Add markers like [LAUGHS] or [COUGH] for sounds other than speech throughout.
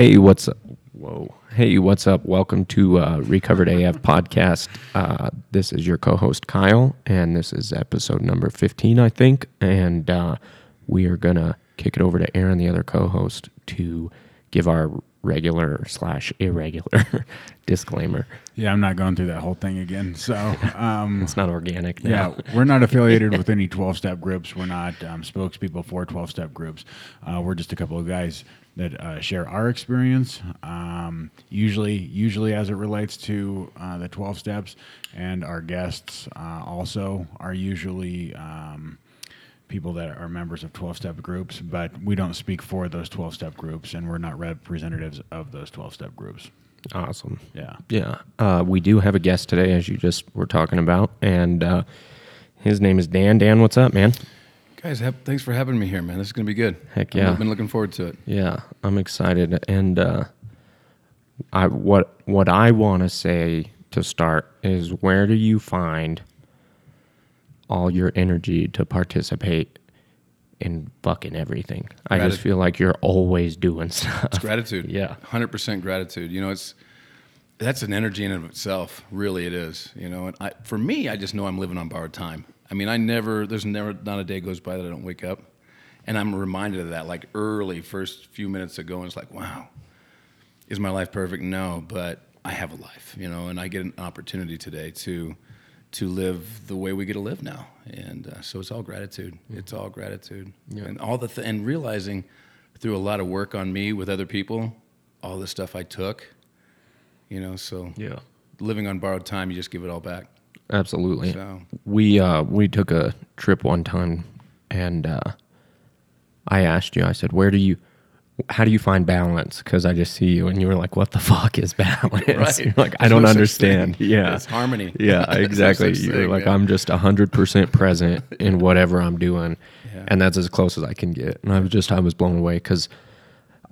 Hey, what's up? Whoa. Hey, what's up? Welcome to uh, Recovered AF podcast. Uh, this is your co-host Kyle, and this is episode number fifteen, I think. And uh, we are gonna kick it over to Aaron, the other co-host, to give our regular slash irregular [LAUGHS] disclaimer. Yeah, I'm not going through that whole thing again. So, [LAUGHS] um, It's not organic. Now. yeah, we're not affiliated with [LAUGHS] any 12 step groups. We're not um, spokespeople for 12 step groups. Uh, we're just a couple of guys that uh, share our experience, um, usually, usually as it relates to uh, the 12 steps. And our guests uh, also are usually. Um, people that are members of 12 step groups, but we don't speak for those 12 step groups and we're not representatives of those 12 step groups. Awesome. Yeah. Yeah. Uh, we do have a guest today, as you just were talking about, and uh, his name is Dan. Dan, what's up, man? Guys, ha- thanks for having me here, man. This is going to be good. Heck yeah. I've been looking forward to it. Yeah, I'm excited, and uh, I what what I want to say to start is where do you find all your energy to participate in fucking everything? I just feel like you're always doing [LAUGHS] stuff. It's gratitude. Yeah. 100% gratitude. You know, it's that's an energy in and of itself. Really, it is. You know, and I, for me, I just know I'm living on borrowed time. I mean, I never, there's never, not a day goes by that I don't wake up. And I'm reminded of that, like early, first few minutes ago, and it's like, wow, is my life perfect? No, but I have a life, you know, and I get an opportunity today to to live the way we get to live now, and uh, so it's all gratitude. It's all gratitude, Yeah. and all the th- and realizing through a lot of work on me with other people, all the stuff I took, you know, so Yeah. living on borrowed time, you just give it all back. Absolutely. So- We uh we took a trip one time and uh I asked you I said where do you how do you find balance cuz I just see you and you were like what the fuck is [LAUGHS] balance? You're like I don't no understand. [LAUGHS] Yeah. It's harmony. Yeah, [LAUGHS] no exactly. You're like yeah. I'm just 100% present in whatever I'm doing. Yeah. And that's as close as I can get. And I was just I was blown away cuz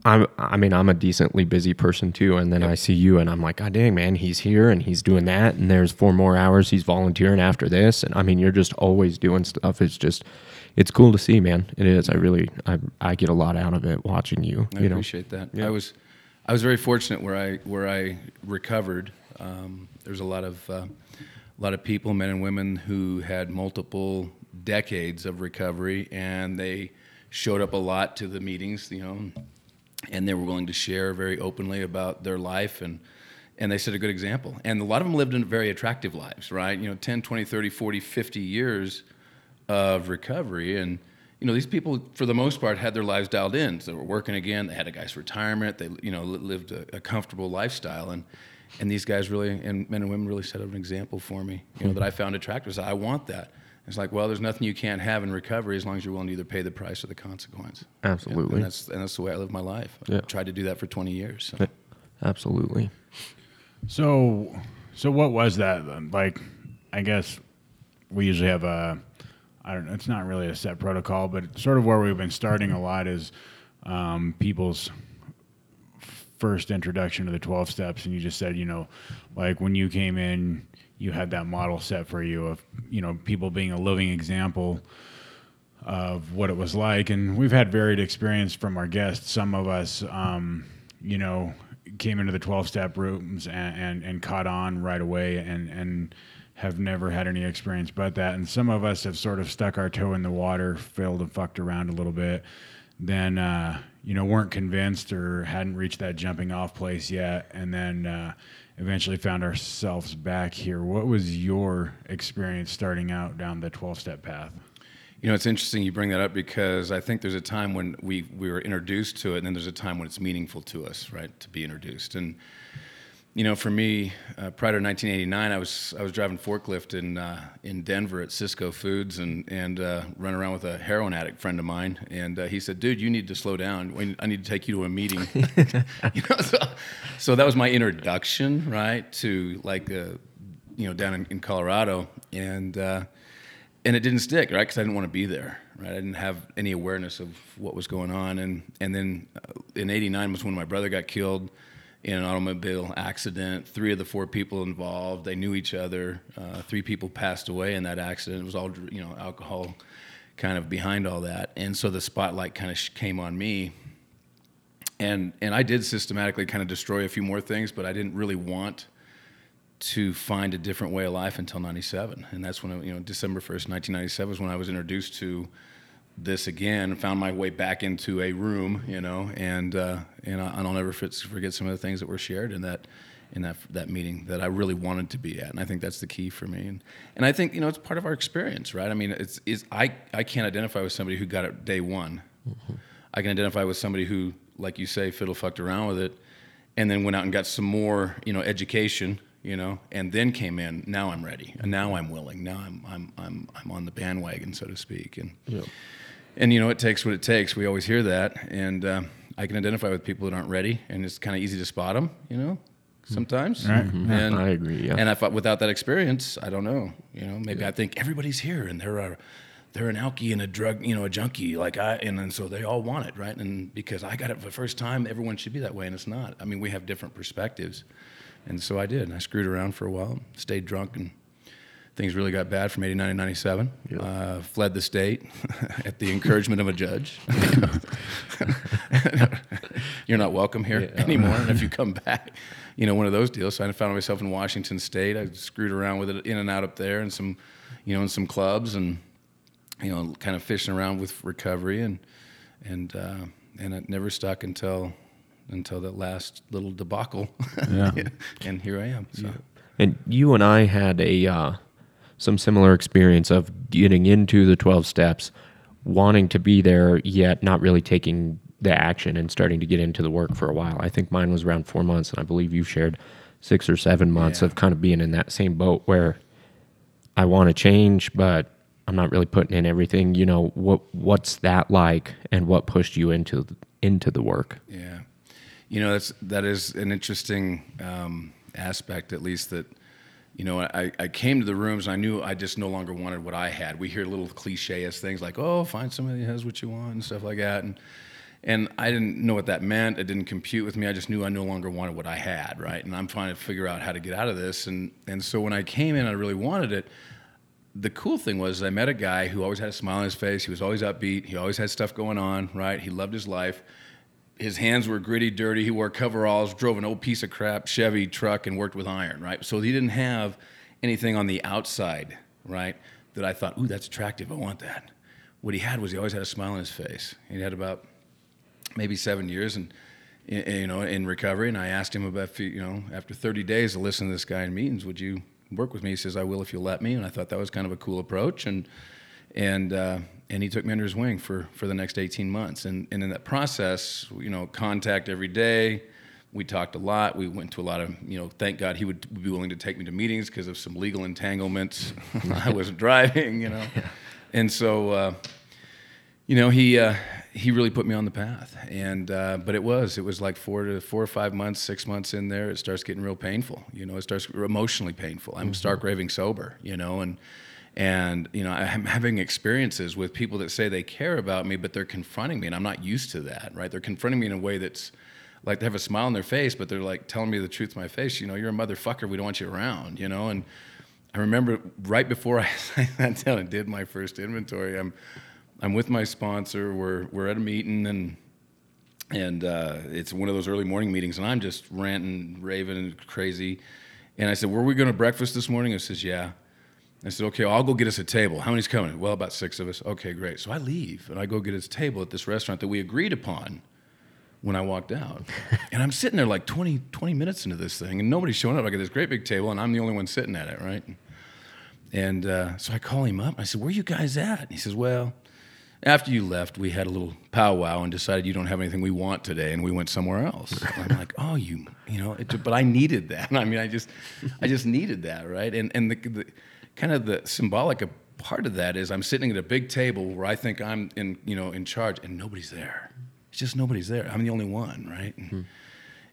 I'm, I mean, I'm a decently busy person too. And then I see you and I'm like, God dang, man, he's here and he's doing that. And there's four more hours he's volunteering after this. And I mean, you're just always doing stuff. It's just, it's cool to see, man. It is. I really, I, I get a lot out of it watching you. I you know, appreciate that. I was, I was very fortunate where I where I recovered. Um, there's a lot of uh, a lot of people, men and women, who had multiple decades of recovery, and they showed up a lot to the meetings. You know, and they were willing to share very openly about their life and and they set a good example. And a lot of them lived in very attractive lives right? You know 10 20 30 40 50 years of recovery and you know these people for the most part had their lives dialed in. So they were working again they had a guy's retirement they you know lived a, a comfortable lifestyle and and these guys really and men and women really set up an example for me you know that i found attractive. So i want that it's like well there's nothing you can't have in recovery as long as you're willing to either pay the price or the consequence Absolutely. and that's and that's the way I live my life. Yeah. I tried to do that for 20 years. So. absolutely. So, so what was that? then? Like, I guess we usually have a, I don't know, it's not really a set protocol, but sort of where we've been starting a lot is um, people's first introduction to the 12 steps. And you just said, you know, like when you came in, you had that model set for you of, you know, people being a living example of what it was like. And we've had varied experience from our guests. Some of us, um, you know, came into the 12 step rooms and, and, and caught on right away and, and have never had any experience but that. And some of us have sort of stuck our toe in the water, failed and fucked around a little bit. Then, uh, you know, weren't convinced or hadn't reached that jumping off place yet. And then uh, eventually found ourselves back here. What was your experience starting out down the 12 step path? You know, it's interesting you bring that up because I think there's a time when we, we were introduced to it, and then there's a time when it's meaningful to us, right, to be introduced. And, you know, for me, uh, prior to 1989, I was I was driving forklift in uh, in Denver at Sysco Foods and and uh, running around with a heroin addict friend of mine, and uh, he said, "Dude, you need to slow down. I need to take you to a meeting." [LAUGHS] you know, so, so that was my introduction, right, to like uh, you know down in, in Colorado, and uh, and it didn't stick, right? Because I didn't want to be there, right? I didn't have any awareness of what was going on, and and then uh, in '89 was when my brother got killed in an automobile accident. Three of the four people involved, they knew each other. Uh, three people passed away in that accident. It was all you know, alcohol, kind of behind all that, and so the spotlight kind of came on me. and and I did systematically kind of destroy a few more things, but I didn't really want to find a different way of life until 97 and that's when you know december 1st 1997 was when i was introduced to this again found my way back into a room you know and uh, and I, will never forget some of the things that were shared in that in that that meeting that i really wanted to be at and i think that's the key for me and and i think you know it's part of our experience right i mean it's is i i can't identify with somebody who got it day one mm-hmm. i can identify with somebody who like you say fiddle fucked around with it and then went out and got some more you know education you know, and then came in. Now I'm ready, and now I'm willing. Now I'm I'm I'm I'm on the bandwagon, so to speak. And yeah. And you know, it takes what it takes. We always hear that, and uh, I can identify with people that aren't ready, and it's kind of easy to spot them. You know, sometimes. Right. Mm-hmm. And I agree. Yeah. And if without that experience, I don't know. You know, maybe yeah. I think everybody's here, and they're a they're an alkie and a drug, you know, a junkie like I, and then so they all want it, right? And because I got it for the first time, everyone should be that way, and it's not. I mean, we have different perspectives. And so I did. and I screwed around for a while, stayed drunk, and things really got bad from 89 to 97. Yep. Uh, fled the state [LAUGHS] at the encouragement of a judge. [LAUGHS] You're not welcome here yeah. anymore. And if you come back, you know, one of those deals. So I found myself in Washington State. I screwed around with it in and out up there and some, you know, in some clubs and, you know, kind of fishing around with recovery and, and, uh, and it never stuck until until that last little debacle. Yeah. [LAUGHS] and here I am. So. Yeah. And you and I had a uh, some similar experience of getting into the 12 steps, wanting to be there, yet not really taking the action and starting to get into the work for a while. I think mine was around four months, and I believe you shared six or seven months yeah. of kind of being in that same boat where I want to change, but I'm not really putting in everything. You know what? What's that like, and what pushed you into into the work? Yeah. You know, that's that is an interesting um, aspect, at least that. You know, I, I came to the rooms and I knew I just no longer wanted what I had. We hear little cliche as things like, "Oh, find somebody who has what you want" and stuff like that, and and I didn't know what that meant. It didn't compute with me. I just knew I no longer wanted what I had, right? And I'm trying to figure out how to get out of this. And and so when I came in, I really wanted it. The cool thing was I met a guy who always had a smile on his face. He was always upbeat. He always had stuff going on, right? He loved his life his hands were gritty, dirty. He wore coveralls, drove an old piece of crap Chevy truck, and worked with iron, right? So he didn't have anything on the outside, right, that I thought, ooh, that's attractive. I want that. What he had was he always had a smile on his face. He had about maybe seven years and you know in recovery. And I asked him about you know after 30 days to listen to this guy in meetings, would you work with me? He says, I will if you'll let me. And I thought that was kind of a cool approach. And and uh, and he took me under his wing for for the next 18 months. And and in that process, you know, contact every day. We talked a lot. We went to a lot of, you know, thank God he would be willing to take me to meetings because of some legal entanglements. [LAUGHS] I wasn't driving, you know. And so, uh, you know, he uh, he really put me on the path. And uh, but it was it was like four to four or five months, six months in there. It starts getting real painful. You know, it starts emotionally painful. I'm mm-hmm. stark raving sober. You know, and and you know i'm having experiences with people that say they care about me but they're confronting me and i'm not used to that right? They're confronting me in a way that's like they have a smile on their face but they're like telling me the truth in my face you know you're a motherfucker we don't want you around you know? And i remember right before i [LAUGHS] sat down and did my first inventory i'm i'm with my sponsor we're we're at a meeting and and uh, it's one of those early morning meetings and i'm just ranting raving crazy. And i said were we going to breakfast this morning? He says yeah I said, okay, I'll go get us a table. How many's coming? Well, about six of us. Okay, great. So I leave and I go get us a table at this restaurant that we agreed upon when I walked out. [LAUGHS] and I'm sitting there like 20, 20 minutes into this thing and nobody's showing up. I got this great big table and I'm the only one sitting at it, right? And uh, so I call him up. I said, where are you guys at? And he says, well, after you left, we had a little powwow and decided you don't have anything we want today, and we went somewhere else. [LAUGHS] I'm like, oh, you, you know, it, but I needed that. [LAUGHS] I mean, I just, I just needed that, right? And and the, the kind of the symbolic part of that is I'm sitting at a big table where I think I'm in, you know, in charge, and nobody's there. It's just nobody's there. I'm the only one, right? Mm-hmm.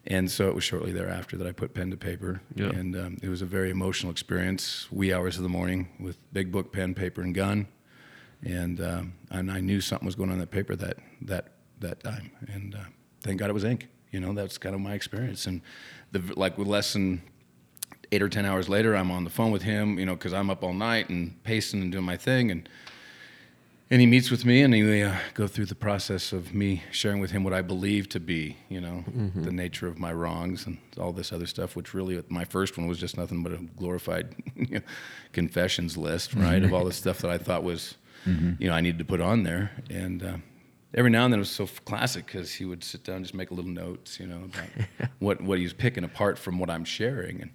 And so it was shortly thereafter that I put pen to paper, yeah. and um, it was a very emotional experience. Wee hours of the morning with big book, pen, paper, and gun, and um, and I knew something was going on in that paper that that that time, and uh, thank God it was ink. You know, that's kind of my experience, and the like with less than eight or ten hours later, I'm on the phone with him, you know, because I'm up all night and pacing and doing my thing, and and he meets with me and we uh, go through the process of me sharing with him what I believe to be, you know, Mm-hmm. the nature of my wrongs and all this other stuff, which really, my first one was just nothing but a glorified you [LAUGHS] know, confessions list, right, of all the stuff that I thought was, you know, I needed to put on there. And uh, every now and then it was so classic because he would sit down and just make little notes, you know, about [LAUGHS] what, what he was picking apart from what I'm sharing. And,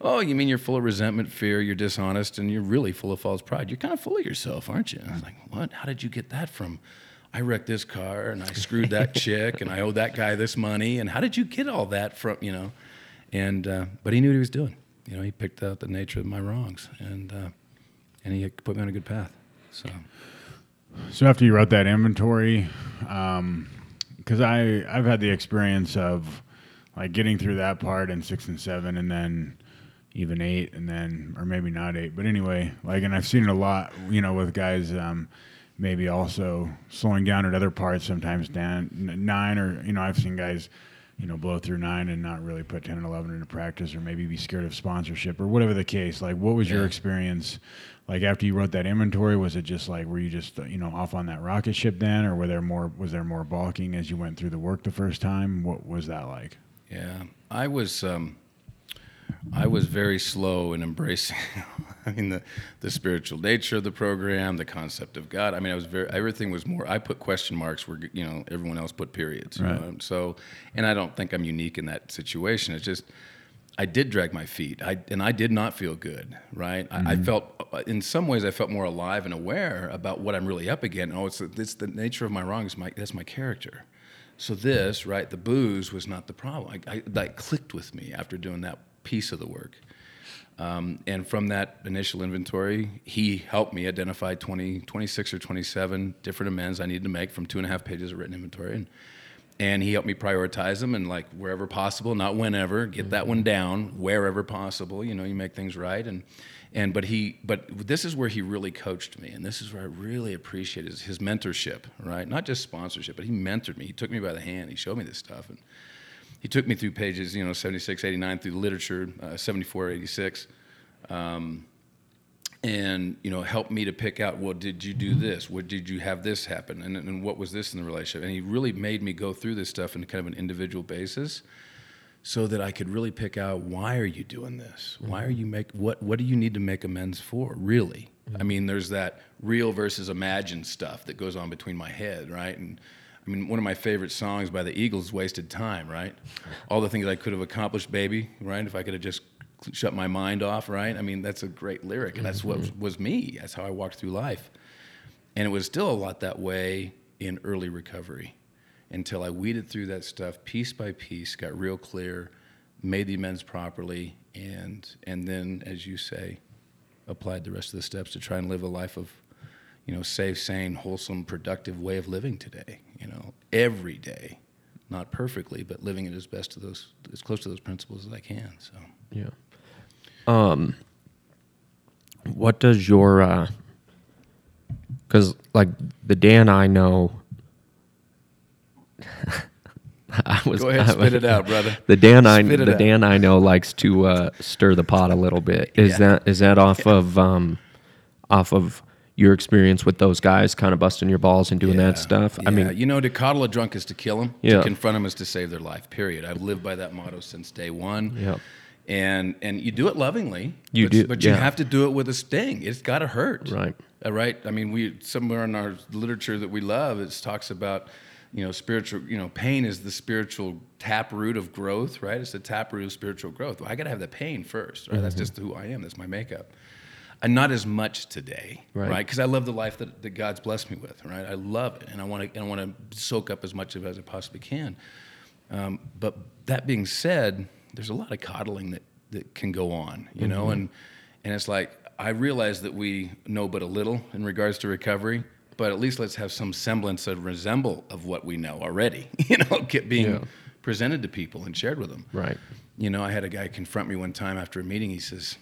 oh, you mean you're full of resentment, fear, you're dishonest, and you're really full of false pride. You're kind of full of yourself, aren't you? I was like, what? How did you get that from? I wrecked this car and I screwed that [LAUGHS] chick and I owed that guy this money. And how did you get all that from, you know? And, uh, but he knew what he was doing. You know, he picked out the nature of my wrongs and, uh, and he put me on a good path. So, So after you wrote that inventory, because I I've had the experience of like getting through that part in six and seven, and then even eight, and then or maybe not eight, but anyway, like and I've seen it a lot, you know, with guys. Um, maybe also slowing down at other parts sometimes down nine or you know i've seen guys you know blow through nine and not really put 10 and 11 into practice or maybe be scared of sponsorship or whatever the case. Like what was your experience like after you wrote that inventory? Was it just like were you just you know off on that rocket ship then or were there more was there more balking as you went through the work the first time? What was that like? Yeah, I was, um, I was very slow in embracing. [LAUGHS] I mean, the, the spiritual nature of the program, the concept of God. I mean, I was very everything was more. I put question marks where you know everyone else put periods. Right. know? So, and I don't think I'm unique in that situation. It's just I did drag my feet. I and I did not feel good. Right. I, I mm-hmm. felt uh, in some ways I felt more alive and aware about what I'm really up against. Oh, it's it's the nature of my wrongs. My that's my character. So this, right, the booze was not the problem. I, I, that clicked with me after doing that piece of the work. Um, and from that initial inventory, he helped me identify 20, 26 or 27 different amends I needed to make from two and a half pages of written inventory. And, and he helped me prioritize them and like wherever possible, not whenever, get that one down wherever possible. You know, you make things right. And, and but he, but this is where he really coached me, and this is where I really appreciated his, his mentorship, right? Not just sponsorship, but he mentored me. He took me by the hand. He showed me this stuff, and he took me through pages, you know, 76, 89, through the literature, uh, 74, 86, um, and, you know, helped me to pick out, well, did you do this? What did you have this happen? And, and what was this in the relationship? And he really made me go through this stuff in kind of an individual basis so that I could really pick out, why are you doing this? Why are you make, what, what do you need to make amends for, really? I mean, there's that real versus imagined stuff that goes on between my head, right? And I mean, one of my favorite songs by the Eagles, "Wasted Time," right? All the things I could have accomplished, baby, right? If I could have just shut my mind off, right? I mean, that's a great lyric, and that's what mm-hmm. was me. That's how I walked through life, and it was still a lot that way in early recovery, until I weeded through that stuff piece by piece, got real clear, made the amends properly, and and then, as you say, applied the rest of the steps to try and live a life of you know, safe, sane, wholesome, productive way of living today. You know, every day, not perfectly, but living it as best to those, as close to those principles as I can. So, Yeah. Um. What does your uh? Because like the Dan I know. [LAUGHS] I was go ahead, I- spit it out, brother. [LAUGHS] The Dan I Spit it the. Dan I know likes to uh, stir the pot a little bit. Is Yeah. that is that off of um, off of your experience with those guys, kind of busting your balls and doing that stuff? I mean, you know, to coddle a drunk is to kill him. Yeah. To confront him is to save their life. Period. I've lived by that motto since day one. Yeah. And and you do it lovingly. You but, do, but you yeah. have to do it with a sting. It's got to hurt. Right. Uh, right. I mean, we somewhere in our literature that we love, it talks about, you know, spiritual. You know, pain is the spiritual tap root of growth. Right. It's the tap root of spiritual growth. Well, I got to have the pain first. Right. Mm-hmm. That's just who I am. That's my makeup. And not as much today, Right. right? Because I love the life that, that God's blessed me with, right? I love it, and I want to, I want to soak up as much of it as I possibly can. Um, but that being said, there's a lot of coddling that, that can go on, you know, and and it's like I realize that we know but a little in regards to recovery, but at least let's have some semblance of resemble of what we know already, [LAUGHS] you know, get being Yeah. presented to people and shared with them. Right. You know, I had a guy confront me one time after a meeting. He says,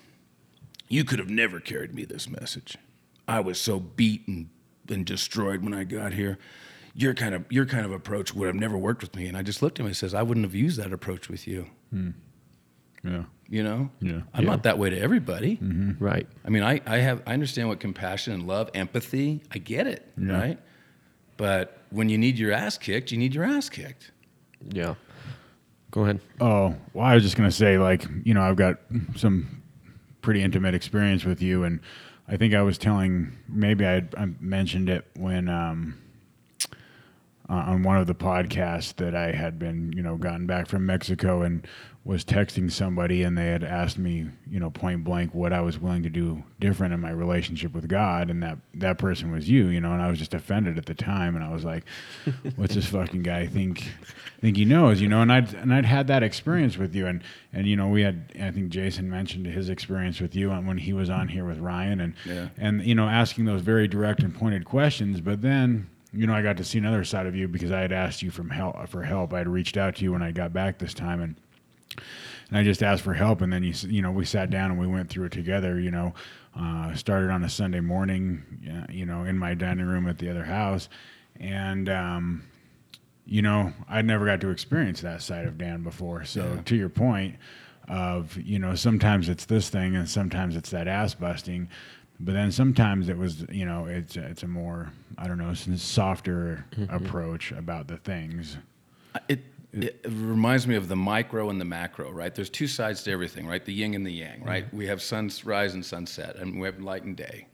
"You could have never carried me this message. I was so beaten and destroyed when I got here. Your kind of your kind of approach would have never worked with me." And I just looked at him and says, "I wouldn't have used that approach with you." Hmm. Yeah. You know, Yeah. I'm Yeah. not that way to everybody. Mm-hmm. Right. I mean, I, I have I understand what compassion and love, empathy. I get it, Yeah. right? But when you need your ass kicked, you need your ass kicked. Yeah. Go ahead. Oh, well, I was just going to say, like, you know, I've got some pretty intimate experience with you. And I think I was telling, maybe I, I mentioned it when, um, uh, on one of the podcasts that I had been, you know, gotten back from Mexico and was texting somebody and they had asked me, you know, point blank what I was willing to do different in my relationship with God and that that person was you, you know, and I was just offended at the time and I was like, [LAUGHS] what's this fucking guy think think he knows, you know, and I'd and I'd had that experience with you and and you know, we had I think Jason mentioned his experience with you when he was on here with Ryan and Yeah. and you know, asking those very direct and pointed questions, but then you know, I got to see another side of you because I had asked you from help for help. I had reached out to you when I got back this time, and and I just asked for help. And then you you know, we sat down and we went through it together. You know, uh, started on a Sunday morning, you know, in my dining room at the other house, and um, you know, I never got to experience that side of Dan before. So to your point of, you know, sometimes it's this thing and sometimes it's that ass busting, but then sometimes it was, you know, it's it's a more I don't know, softer approach about the things. It, it reminds me of the micro and the macro, right? There's two sides to everything, right? The yin and the yang, right? Mm-hmm. We have sunrise and sunset, and we have light and day,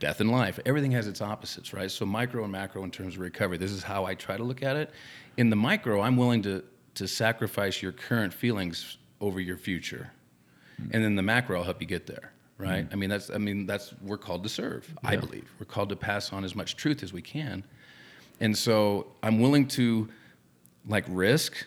death and life. Everything has its opposites, right? So micro and macro in terms of recovery. This is how I try to look at it. In the micro, I'm willing to to sacrifice your current feelings over your future, mm-hmm. and then the macro, I'll help you get there, right? Mm-hmm. I mean, that's I mean that's we're called to serve. I believe we're called to pass on as much truth as we can, and so I'm willing to like risk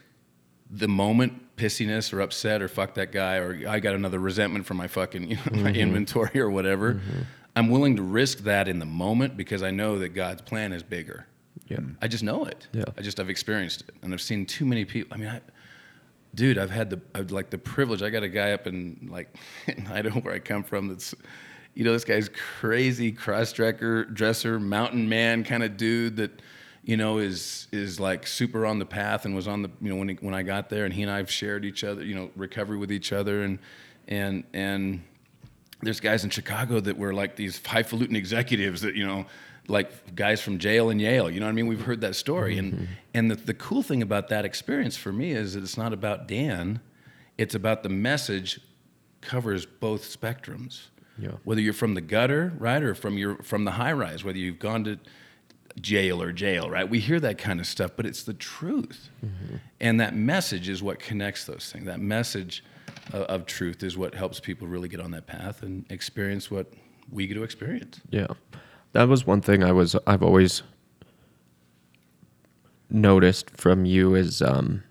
the moment pissiness or upset or fuck that guy or I got another resentment from my fucking [LAUGHS] you know, my mm-hmm. inventory or whatever. Mm-hmm. I'm willing to risk that in the moment because I know that God's plan is bigger. Yeah. I just know it. Yeah. I just I've experienced it and I've seen too many people. I mean, I, dude, I've had the I've like the privilege. I got a guy up in like [LAUGHS] in Idaho where I come from. That's you know this guy's crazy cross dresser mountain man kind of dude that you know is is like super on the path and was on the you know when he, when I got there and he and I've shared each other you know recovery with each other and and and there's guys in Chicago that were like these highfalutin executives that you know, like guys from jail and Yale. You know what I mean? We've heard that story, and mm-hmm. and the, the cool thing about that experience for me is that it's not about Dan, it's about the message covers both spectrums. Yeah. Whether you're from the gutter, right, or from your from the high rise, whether you've gone to jail or jail, right? We hear that kind of stuff, but it's the truth. And that message is what connects those things. That message of, of truth is what helps people really get on that path and experience what we get to experience. Yeah. That was one thing I was I've always noticed from you is um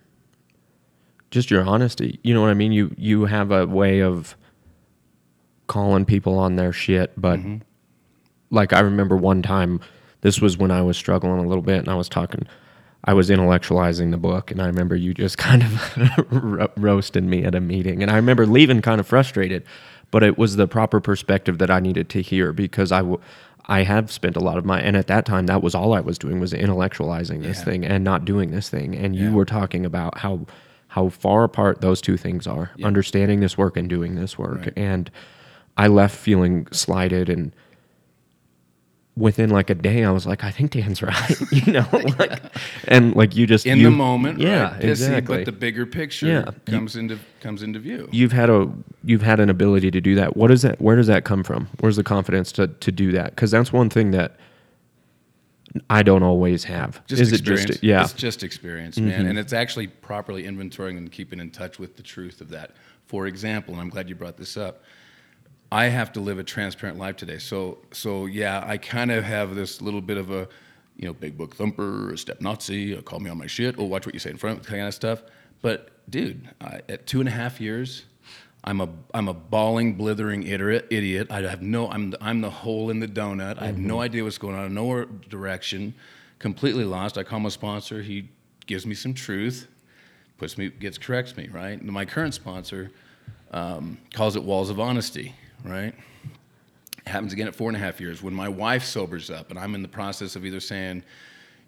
just your honesty. You know what I mean? You you have a way of calling people on their shit, but like I remember one time this was when I was struggling a little bit and I was talking I was intellectualizing the book and I remember you just [LAUGHS] kind of ro- roasting me at a meeting and I remember leaving kind of frustrated but it was the proper perspective that I needed to hear because I w- I have spent a lot of my and at that time that was all I was doing was intellectualizing this Yeah. thing and not doing this thing and you were talking about how how far apart those two things are understanding this work and doing this work Right. and I left feeling slighted and within like a day I was like I think Dan's right [LAUGHS] you know [LAUGHS] like and like you just In you- the moment, yeah right? Pissy, exactly but the bigger picture Yeah. comes into comes into view. you've had a you've had an ability to do that what is that where does that come from where's the confidence to to do that because that's one thing that I don't always have Just is experience. it just yeah Mm-hmm. It's just experience, man. And it's actually properly inventorying and keeping in touch with the truth of that. For example, and I'm glad you brought this up. I have to live a transparent life today. So so yeah, I kind of have this little bit of a, you know, big book thumper, a step Nazi, uh, call me on my shit, oh watch what you say in front, of kind of stuff. But dude, I, at two and a half years, I'm a I'm a bawling, blithering idiot. Idiot. I have no. I'm the, I'm the hole in the donut. I have no idea what's going on. No direction. Completely lost. I call my sponsor. He gives me some truth, puts me, gets corrects me. Right. And my current sponsor um, calls it walls of honesty. Right. It happens again at four and a half years when my wife sobers up and I'm in the process of either saying,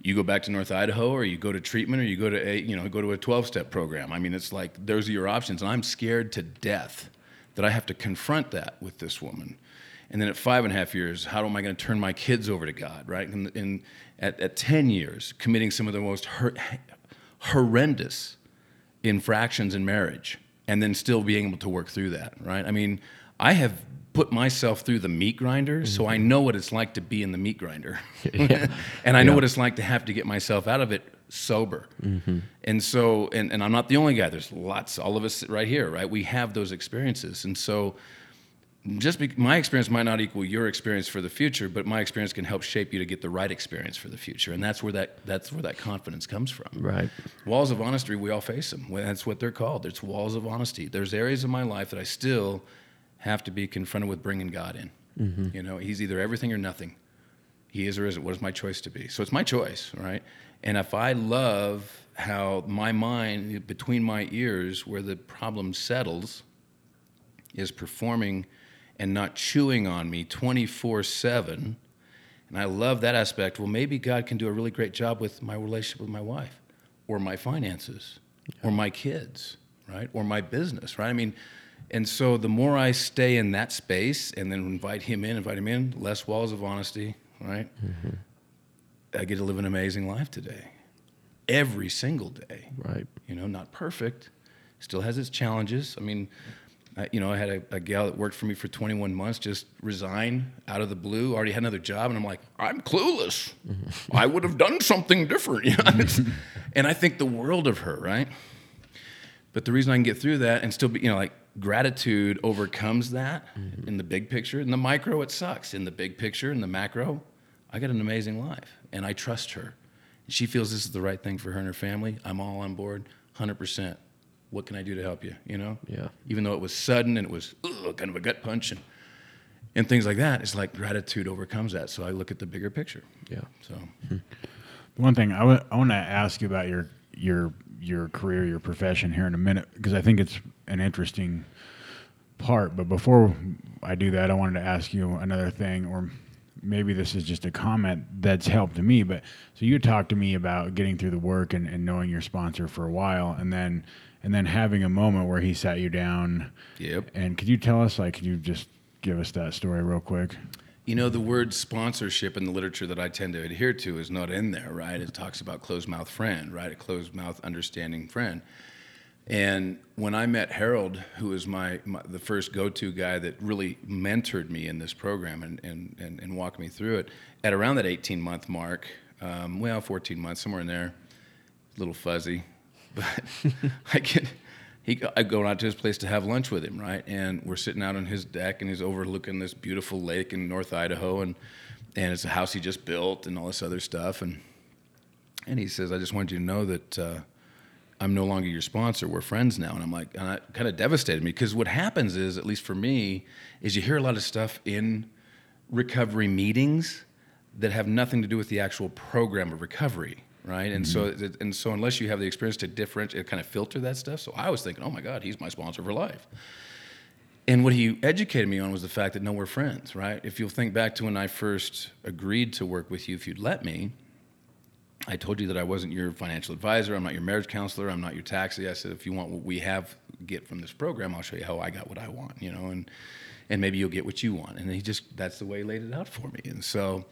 you go back to North Idaho or you go to treatment or you go to a you know go to a 12 step program. I mean, it's like those are your options, and I'm scared to death that I have to confront that with this woman. And then at five and a half years, how am I going to turn my kids over to God, right? And, and at, at 10 years, committing some of the most hor- horrendous infractions in marriage and then still being able to work through that, right? I mean, I have put myself through the meat grinder, mm-hmm. so I know what it's like to be in the meat grinder. [LAUGHS] [LAUGHS] and I know yeah. what it's like to have to get myself out of it sober. Mm-hmm. And so, and, and I'm not the only guy. There's lots, all of us right here, right? We have those experiences. And so, just be, my experience might not equal your experience for the future, but my experience can help shape you to get the right experience for the future, and that's where that that's where that confidence comes from. Right. Walls of honesty, we all face them. That's what they're called. It's walls of honesty. There's areas of my life that I still have to be confronted with bringing God in. Mm-hmm. You know, He's either everything or nothing. He is or isn't. What is my choice to be? So it's my choice, right? And if I love how my mind between my ears, where the problem settles, is performing and not chewing on me 24 7. And I love that aspect. Well, maybe God can do a really great job with my relationship with my wife or my finances yeah. or my kids, right? Or my business, right? I mean, and so the more I stay in that space and then invite him in, invite him in, less walls of honesty, right? Mm-hmm. I get to live an amazing life today. Every single day. Right. You know, not perfect, still has its challenges. I mean, I, you know, I had a, a, gal that worked for me for 21 months just resign out of the blue. Already had another job, and I'm like, I'm clueless. Mm-hmm. I would have done something different. [LAUGHS] You know? and I think the world of her, right? But the reason I can get through that and still be, you know, like gratitude overcomes that mm-hmm. in the big picture. In the micro, it sucks. In the big picture, in the macro, I got an amazing life, and I trust her. She feels this is the right thing for her and her family. I'm all on board, 100 percent what can I do to help you? You know? Yeah. Even though it was sudden and it was ugh, kind of a gut punch and, and things like that, it's like gratitude overcomes that. So I look at the bigger picture. Yeah. So hmm. [LAUGHS] one thing I, w- I want to ask you about your, your, your career, your profession here in a minute, because I think it's an interesting part. But before I do that, I wanted to ask you another thing, or maybe this is just a comment that's helped me. But so you talked to me about getting through the work and, and knowing your sponsor for a while, and then and then having a moment where he sat you down. Yep. And could you tell us, like, could you just give us that story real quick? You know, the word sponsorship in the literature that I tend to adhere to is not in there, right? It talks about closed mouth friend, right? A closed mouth understanding friend. And when I met Harold, who was my, my the first go-to guy that really mentored me in this program and, and, and, and walked me through it, at around that 18 month mark, um, well, 14 months, somewhere in there, a little fuzzy, [LAUGHS] but I get he I go out to his place to have lunch with him, right? And we're sitting out on his deck, and he's overlooking this beautiful lake in North Idaho, and and it's a house he just built, and all this other stuff, and and he says, "I just wanted you to know that." Uh, I'm no longer your sponsor. We're friends now. And I'm like, and that kind of devastated me because what happens is, at least for me, is you hear a lot of stuff in recovery meetings that have nothing to do with the actual program of recovery right? And mm-hmm. so and so unless you have the experience to differentiate, kind of filter that stuff. So I was thinking, oh my God, he's my sponsor for life. And what he educated me on was the fact that no, we're friends, right? If you'll think back to when I first agreed to work with you, if you'd let me, I told you that I wasn't your financial advisor. I'm not your marriage counselor. I'm not your taxi. I said, if you want what we have get from this program, I'll show you how I got what I want, you know, and and maybe you'll get what you want. And he just that's the way he laid it out for me. And so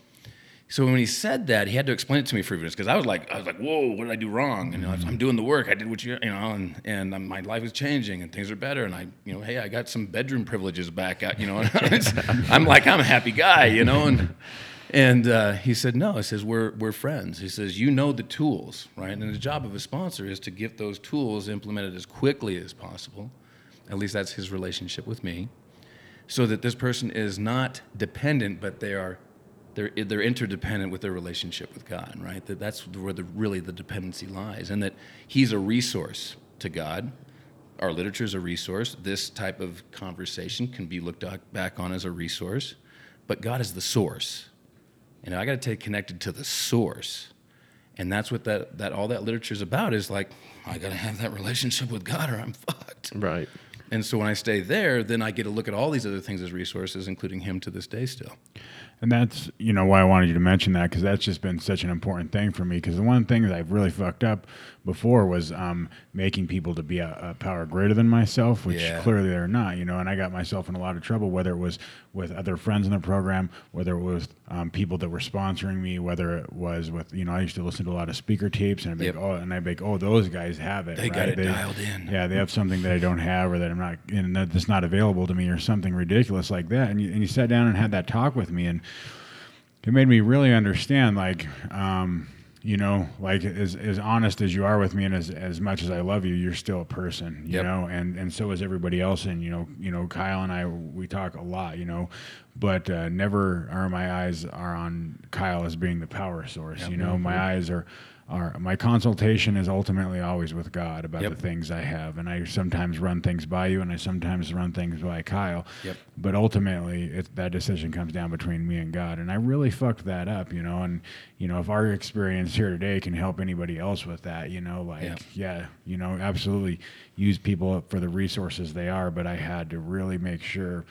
so when he said that, he had to explain it to me for minutes because I was like, I was like, whoa, what did I do wrong? And know, I'm doing the work. I did what you, you know, and and my life is changing and things are better. And I, you know, hey, I got some bedroom privileges back. Out, you know, [LAUGHS] I'm like, I'm a happy guy, you know, and. And uh, he said, no. He says, we're, we're friends. He says, you know the tools, right? And the job of a sponsor is to get those tools implemented as quickly as possible. At least that's his relationship with me. So that this person is not dependent, but they are they're they're interdependent with their relationship with God, right? That that's where the really the dependency lies, and that He's a resource to God. Our literature is a resource. This type of conversation can be looked back on as a resource, but God is the source. You know, I got to take connected to the source, and that's what that that all that literature is about. Is like I got to have that relationship with God, or I'm [LAUGHS] fucked. Right. And so when I stay there, then I get to look at all these other things as resources, including him to this day still. And that's you know why I wanted you to mention that because that's just been such an important thing for me. Because the one thing that I've really fucked up before was um, making people to be a, a, power greater than myself, which Yeah. clearly they're not. You know, and I got myself in a lot of trouble, whether it was with other friends in the program, whether it was um, people that were sponsoring me, whether it was with you know I used to listen to a lot of speaker tapes, and I'd be Yep. like, oh, and I'd be like, oh, those guys have it. They got right? it dialed in. Yeah, they have something that I don't have, or that I'm not, and that's not available to me, or something ridiculous like that. And you, and you sat down and had that talk with me, and it made me really understand, like, um, you know, like as as honest as you are with me, and as as much as I love you, you're still a person, you Yep. know, and and so is everybody else. And you know, you know, Kyle and I, we talk a lot, you know, but uh, never are my eyes are on Kyle as being the power source. You know, my eyes are. Are, my consultation is ultimately always with God about Yep. the things I have, and I sometimes run things by you, and I sometimes run things by Kyle. Yep. But ultimately, it, that decision comes down between me and God, and I really fucked that up, you know. And you know, if our experience here today can help anybody else with that, you know, like Yeah. yeah, you know, absolutely use people for the resources they are. But I had to really make sure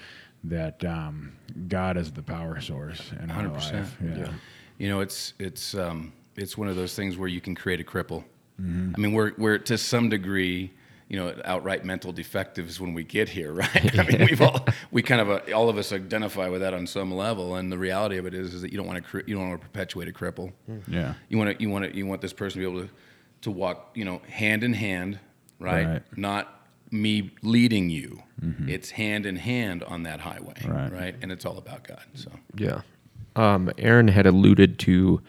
that um, God is the power source in 100%. life. Yeah. You know, it's it's um, it's one of those things where you can create a cripple. Mm-hmm. I mean, we're we're to some degree, you know, outright mental defectives when we get here, [LAUGHS] right? I mean, [LAUGHS] we've all we kind of uh, all of us identify with that on some level, and the reality of it is, is that you don't want to you don't want to perpetuate a cripple. Yeah. You want to you want to you want this person to be able to to walk, you know, hand in hand, right? Right. Not me leading you. It's hand in hand on that highway, Right. right? And it's all about God. So Yeah. Um, Aaron had alluded to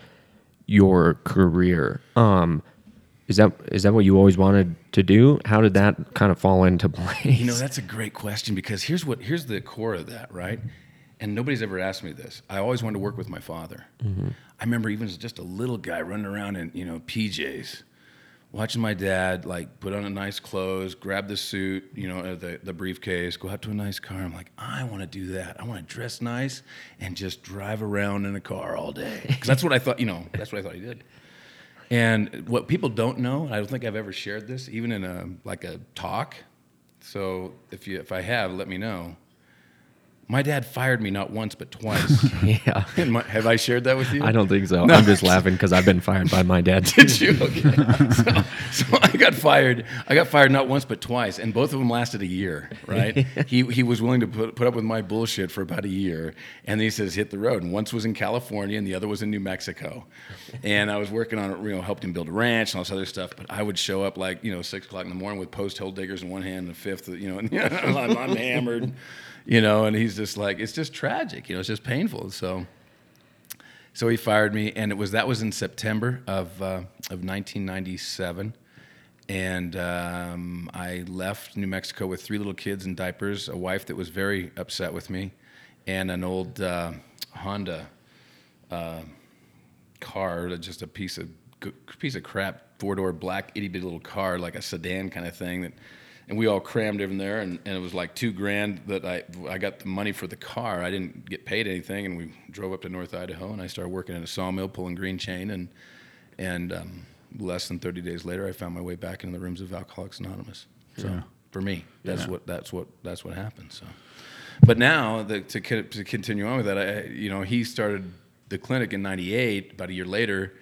your career. Um, is that is that what you always wanted to do? How did that kind of fall into [LAUGHS] place? You know, that's a great question because here's what here's the core of that, right? And nobody's ever asked me this. I always wanted to work with my father. I remember even as just a little guy running around in you know PJs, watching my dad like put on a nice clothes, grab the suit, you know, uh, the the briefcase, go out to a nice car. I'm like, I want to do that. I want to dress nice and just drive around in a car all day [LAUGHS] because that's what I thought. You know, that's what I thought he did. And what people don't know, and I don't think I've ever shared this, even in a like a talk. So if you if I have, let me know. My dad fired me not once but twice. [LAUGHS] yeah. [LAUGHS] My- have I shared that with you? I don't think so. I'm just laughing because I've been fired by my dad. [LAUGHS] Did you? Okay. so, so I got fired. I got fired not once but twice, and both of them lasted a year. Right? he he was willing to put put up with my bullshit for about a year, and then he says hit the road. And once was in California, and the other was in New Mexico. And I was working on it. You know, helped him build a ranch and all this other stuff. But I would show up like you know six o'clock in the morning with post hole diggers in one hand, and the fifth, you know, and I'm, I'm hammered. You know, and he's just like, it's just tragic. You know, it's just painful. So. So he fired me, and it was that was in September of uh, of 1997, and um, I left New Mexico with three little kids in diapers, a wife that was very upset with me, and an old uh, Honda uh, car, just a piece of piece of crap, four door black itty bitty little car, like a sedan kind of thing that. And we all crammed in there, and, and it was like two grand that I I got the money for the car. I didn't get paid anything, and we drove up to North Idaho, and I started working in a sawmill pulling green chain, and and um, less than 30 days later, I found my way back into the rooms of Alcoholics Anonymous. So Yeah. for me, that's Yeah. what that's what that's what happened. So, but now the, to to continue on with that, I, you know, he started the clinic in '98. About a year later,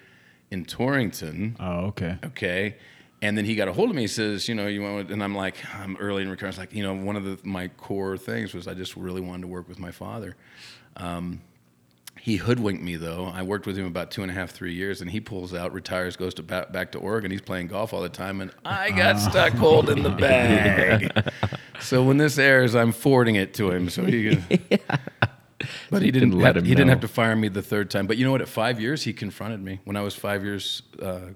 in Torrington. Oh, okay. Okay. And then he got a hold of me. He says, you know, you want, and I'm like, I'm early in recovery. I was like, you know, one of the, my core things was I just really wanted to work with my father. Um, he hoodwinked me though. I worked with him about two and a half, three years, and he pulls out, retires, goes to back, back to Oregon. He's playing golf all the time, and I got stuck holding the bag. [LAUGHS] so when this airs, I'm forwarding it to him. So he [LAUGHS] can. But he didn't let have, him he didn't have to fire me the third time. But you know what? At five years, he confronted me. When I was five years uh, uh,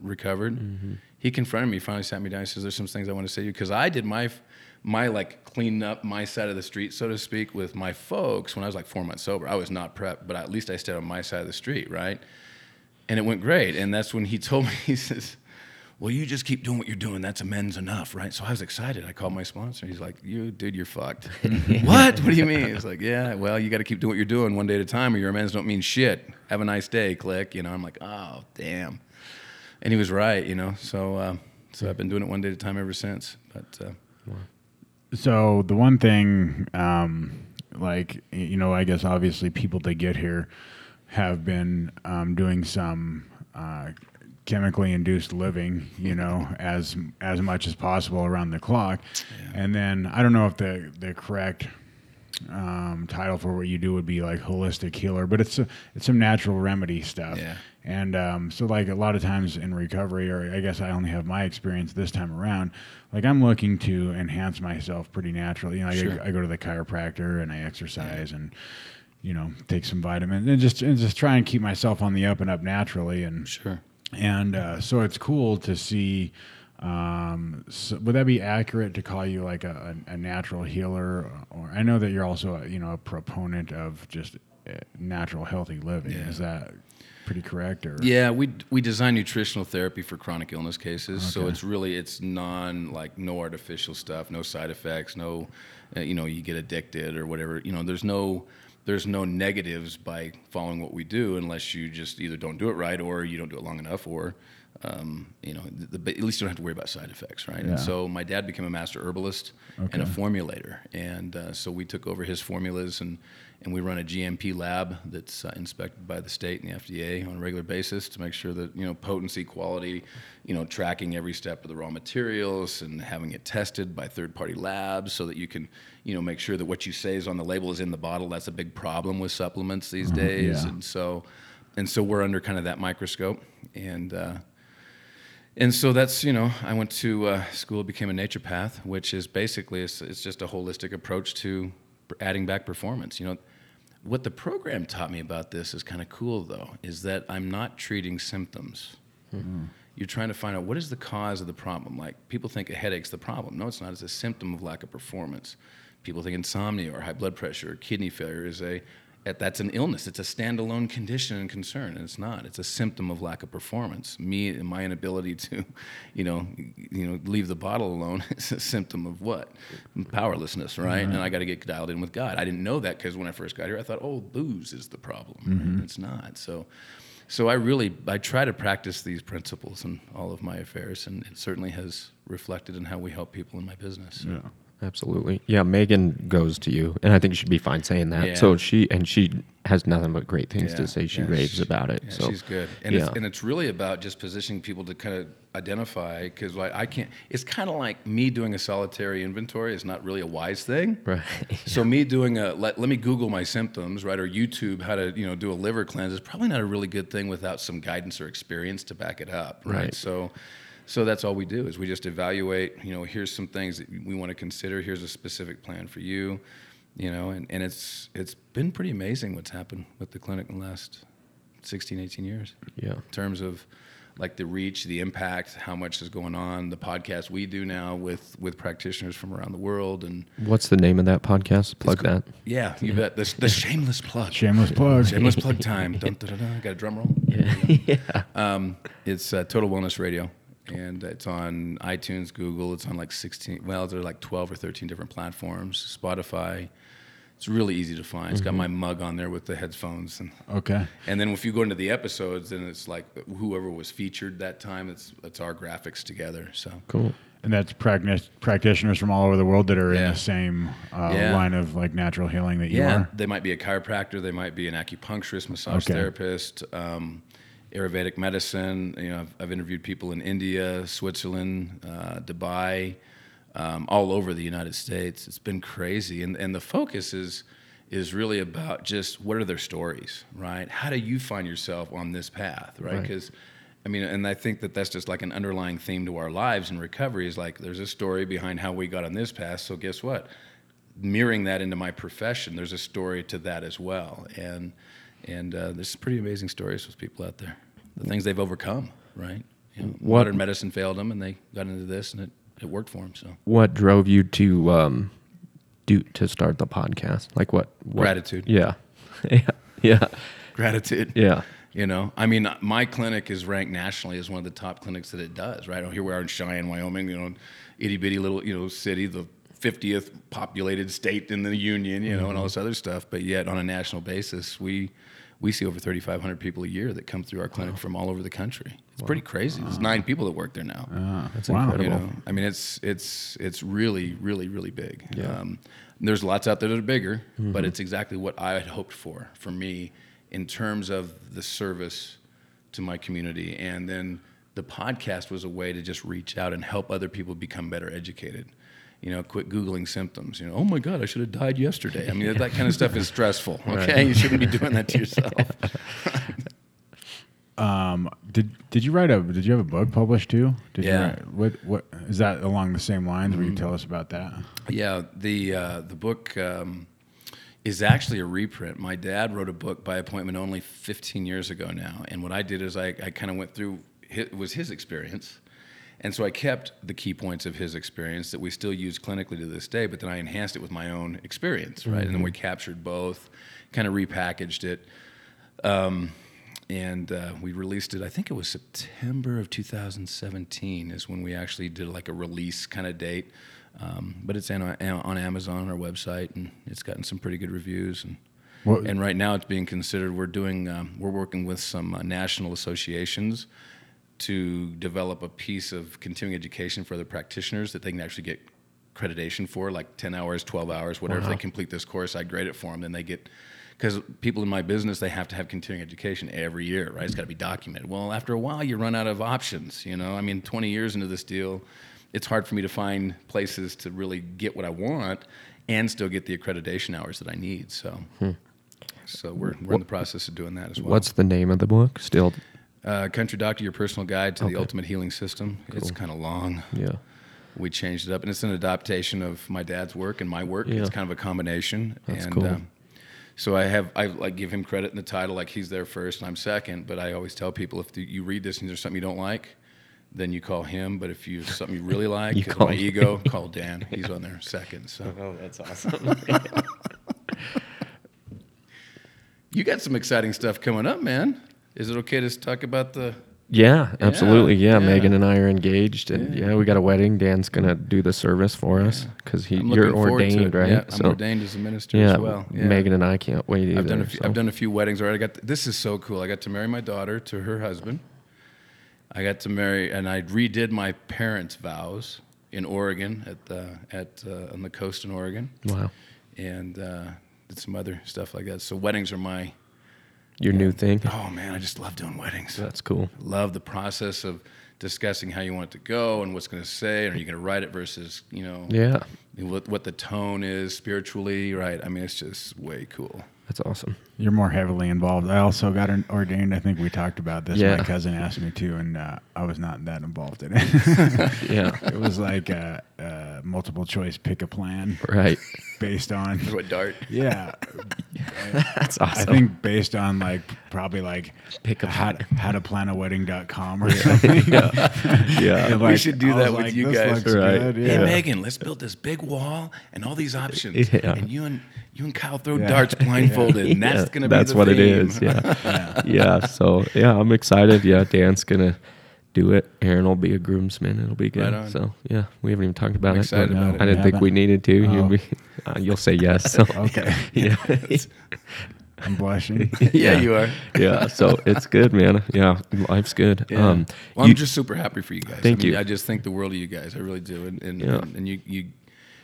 recovered, Mm-hmm. He confronted me. Finally, sat me down. He says, "There's some things I want to say to you because I did my my like clean up my side of the street, so to speak, with my folks when I was like four months sober. I was not prepped, but at least I stayed on my side of the street, right? And it went great. And that's when he [LAUGHS] told me, he says." Well, you just keep doing what you're doing. That's amends enough, right? So I was excited. I called my sponsor. He's like, "You, dude, you're fucked." [LAUGHS] what? What do you mean? It's like, "Yeah, well, you got to keep doing what you're doing one day at a time, or your amends don't mean shit." Have a nice day, click. You know, I'm like, "Oh, damn," and he was right. You know, so uh, so I've been doing it one day at a time ever since. But uh, So the one thing, um, like you know, I guess obviously people that get here have been um, doing some uh, chemically induced living, you know, as as much as possible around the clock. And then I don't know if the the correct um, title for what you do would be like holistic healer, but it's a, it's some natural remedy stuff. Yeah. And um, so, like a lot of times in recovery, or I guess I only have my experience this time around. Like I'm looking to enhance myself pretty naturally. You know, Sure. I, I go to the chiropractor and I exercise and you know take some vitamins and just and just try and keep myself on the up and up naturally. And Sure. and uh, so it's cool to see. Um, so would that be accurate to call you like a, a, a natural healer? Or I know that you're also a, you know a proponent of just uh, natural healthy living. Yeah. Is that pretty correct? Or Yeah, we we design nutritional therapy for chronic illness cases. So it's really it's non like no artificial stuff, no side effects, no uh, you know you get addicted or whatever. You know, there's no there's no negatives by following what we do unless you just either don't do it right or you don't do it long enough or um, you know the, the, at least you don't have to worry about side effects, right? Yeah. And so my dad became a master herbalist and a formulator, and uh, so we took over his formulas and and we run a GMP lab that's uh, inspected by the state and the FDA on a regular basis to make sure that you know potency, quality, you know tracking every step of the raw materials and having it tested by third-party labs so that you can you know make sure that what you say is on the label is in the bottle. That's a big problem with supplements these days, yeah. and so and so we're under kind of that microscope and. Uh, and so that's you know I went to uh, school, became a naturopath, which is basically it's, it's just a holistic approach to adding back performance. You know, what the program taught me about this is kind of cool though, is that I'm not treating symptoms. You're trying to find out what is the cause of the problem. Like people think a headache's the problem. No, it's not. It's a symptom of lack of performance. People think insomnia or high blood pressure or kidney failure is a that's an illness. It's a standalone condition and concern, and it's not. It's a symptom of lack of performance. Me and my inability to, you know, you know, leave the bottle alone [LAUGHS] is a symptom of what? Powerlessness, right? And I got to get dialed in with God. I didn't know that because when I first got here, I thought, oh, booze is the problem. Mm-hmm. And it's not. So, so I really I try to practice these principles in all of my affairs, and it certainly has reflected in how we help people in my business. So. Absolutely. Yeah, Megan goes to you, and I think she'd be fine saying that. Yeah. So she and she has nothing but great things Yeah, to say. She yeah, raves she- about it. So she's good, and it's, and it's really about just positioning people to kind of identify because like I can't. It's kind of like me doing a solitary inventory is not really a wise thing. right. So me doing a let, let me Google my symptoms, right, or YouTube how to you know do a liver cleanse is probably not a really good thing without some guidance or experience to back it up, right? Right. So, so that's all we do is we just evaluate. You know, here's some things that we want to consider. Here's a specific plan for you. You know, and, and it's it's been pretty amazing what's happened with the clinic in the last 16, 18 years yeah. in terms of like the reach, the impact, how much is going on, the podcast we do now with with practitioners from around the world, and What's the name of that podcast? Plug that. yeah, you bet. The, the [LAUGHS] shameless plug. shameless plug. Shameless plug time. [LAUGHS] Dun, dun, dun, dun. Got a drum roll? yeah. [LAUGHS] Um, it's uh, Total Wellness Radio, and it's on iTunes, Google. It's on like 16, well, there are like 12 or 13 different platforms, Spotify. It's really easy to find. It's got my mug on there with the headphones. And, Okay. and then if you go into the episodes, then it's like whoever was featured that time, it's, it's our graphics together. So Cool. And that's practi- practitioners from all over the world that are in Yeah. the same uh, Yeah. line of like natural healing that you Yeah, are. they might be a chiropractor, they might be an acupuncturist, massage Okay. therapist, um, Ayurvedic medicine. You know, I've, I've interviewed people in India, Switzerland, uh, Dubai, um, all over the United States. It's been crazy, and and the focus is is really about just what are their stories, right? How do you find yourself on this path, right? Right. Because I mean, and I think that that's just like an underlying theme to our lives and recovery is like there's a story behind how we got on this path. So guess what? Mirroring that into my profession, there's a story to that as well. And and uh, there's pretty amazing stories with people out there. The things they've overcome, right? You know, What- modern medicine failed them, and they got into this, and it, it worked for them. So What drove you to um do to start the podcast? Like what? what Gratitude. Yeah. [LAUGHS] yeah. Yeah. gratitude. Yeah. You know, I mean, my clinic is ranked nationally as one of the top clinics that it does. Right here we are in Cheyenne, Wyoming. You know, itty bitty little you know city, the 50th populated state in the union. You know, and all this other stuff. But yet, on a national basis, we we see over 3,500 people a year that come through our clinic from all over the country. It's pretty crazy. There's nine people that work there now. That's Wow. incredible. You know, I mean, it's it's it's really, really, really big. Yeah. Um, there's lots out there that are bigger, but it's exactly what I had hoped for for me in terms of the service to my community, and then the podcast was a way to just reach out and help other people become better educated. You know, quit googling symptoms. You know, oh my God, I should have died yesterday. I mean, that kind of stuff is [LAUGHS] stressful. Okay, you shouldn't be doing that to yourself. [LAUGHS] Um, did did you write a did you have a book published too? Did Yeah. You write, what what is that along the same lines? Mm-hmm. Will you tell us about that? Yeah, the uh, the book um, is actually a reprint. My dad wrote a book by appointment only 15 years ago now, and what I did is I, I kind of went through it was his experience, and so I kept the key points of his experience that we still use clinically to this day, but then I enhanced it with my own experience, right? And then we captured both, kind of repackaged it. Um, and uh, we released it. I think it was September of 2017 is when we actually did like a release kind of date. Um, but it's on, on Amazon our website, and it's gotten some pretty good reviews. And What- and right now it's being considered. We're doing. Um, we're working with some uh, national associations to develop a piece of continuing education for the practitioners that they can actually get accreditation for, like 10 hours, 12 hours, whatever. If they complete this course, I grade it for them. Then they get, because people in my business, they have to have continuing education every year, right? It's got to be documented. Well, after a while, you run out of options, you know? I mean, 20 years into this deal, it's hard for me to find places to really get what I want and still get the accreditation hours that I need. So, hmm. so we're, we're in the process of doing that as well. What's the name of the book? Still, Uh, Country Doctor, Your Personal Guide to the Ultimate Healing System. It's kind of long. yeah. We changed it up, and it's an adaptation of my dad's work and my work. Yeah. It's kind of a combination. That's and, cool. um, so I have I like give him credit in the title, like he's there first and I'm second. But I always tell people if the, you read this and there's something you don't like, then you call him. But if you something you really [LAUGHS] like, You 'cause of call my me. ego, [LAUGHS] call Dan. He's on there second. So Oh, that's awesome. [LAUGHS] you got some exciting stuff coming up, man. Is it okay to talk about the? yeah, absolutely. Yeah, yeah. Megan and I are engaged, and yeah. we got a wedding. Dan's gonna do the service for us because he you're looking forward to ordained, right? Yeah, I'm ordained as a minister yeah, as well. Yeah. Megan and I can't wait either. I've done a few, so. I've done a few weddings already. I got this is so cool. I got to marry my daughter to her husband. I got to marry, and I redid my parents' vows in Oregon at the at uh, on the coast in Oregon, Wow, and uh, did some other stuff like that. So weddings are my your new thing. oh man, I just love doing weddings. That's cool. Love the process of discussing how you want it to go and what's going to say, and are you going to write it versus you know Yeah, what what the tone is spiritually, right? I mean, it's just way cool. that's awesome. You're more heavily involved. I also got an- ordained. I think we talked about this. Yeah. My cousin asked me to, and uh, I was not that involved in it. [LAUGHS] Yeah, it was like a, a multiple choice pick a plan right. Based on [LAUGHS] What dart? yeah. [LAUGHS] That's awesome. I think based on like probably like Pick a how, how to plan a wedding.com or something. [LAUGHS] yeah, And, We should do that with like, you this guys. looks Right. good, Hey Megan, let's build this big wall and all these options. Yeah. And you and you and Kyle throw Yeah. darts blindfolded, and that's gonna be that's the what it theme. is. Yeah. yeah, So yeah, I'm excited. Yeah, Dan's gonna do it. Aaron will be a groomsman. It'll be good. Right. So yeah, we haven't even talked about I'm it. excited but about it. I didn't We think we needed to. Oh. You'll, [LAUGHS] be, uh, you'll say yes. So [LAUGHS] Okay. [LAUGHS] yeah. I'm blushing. yeah, you are. yeah. So it's good, man. Yeah, life's good. Yeah. Um, well, I'm just super happy for you guys. Thank I mean, you. I just think the world of you guys. I really do. And and, Yeah. and, and you you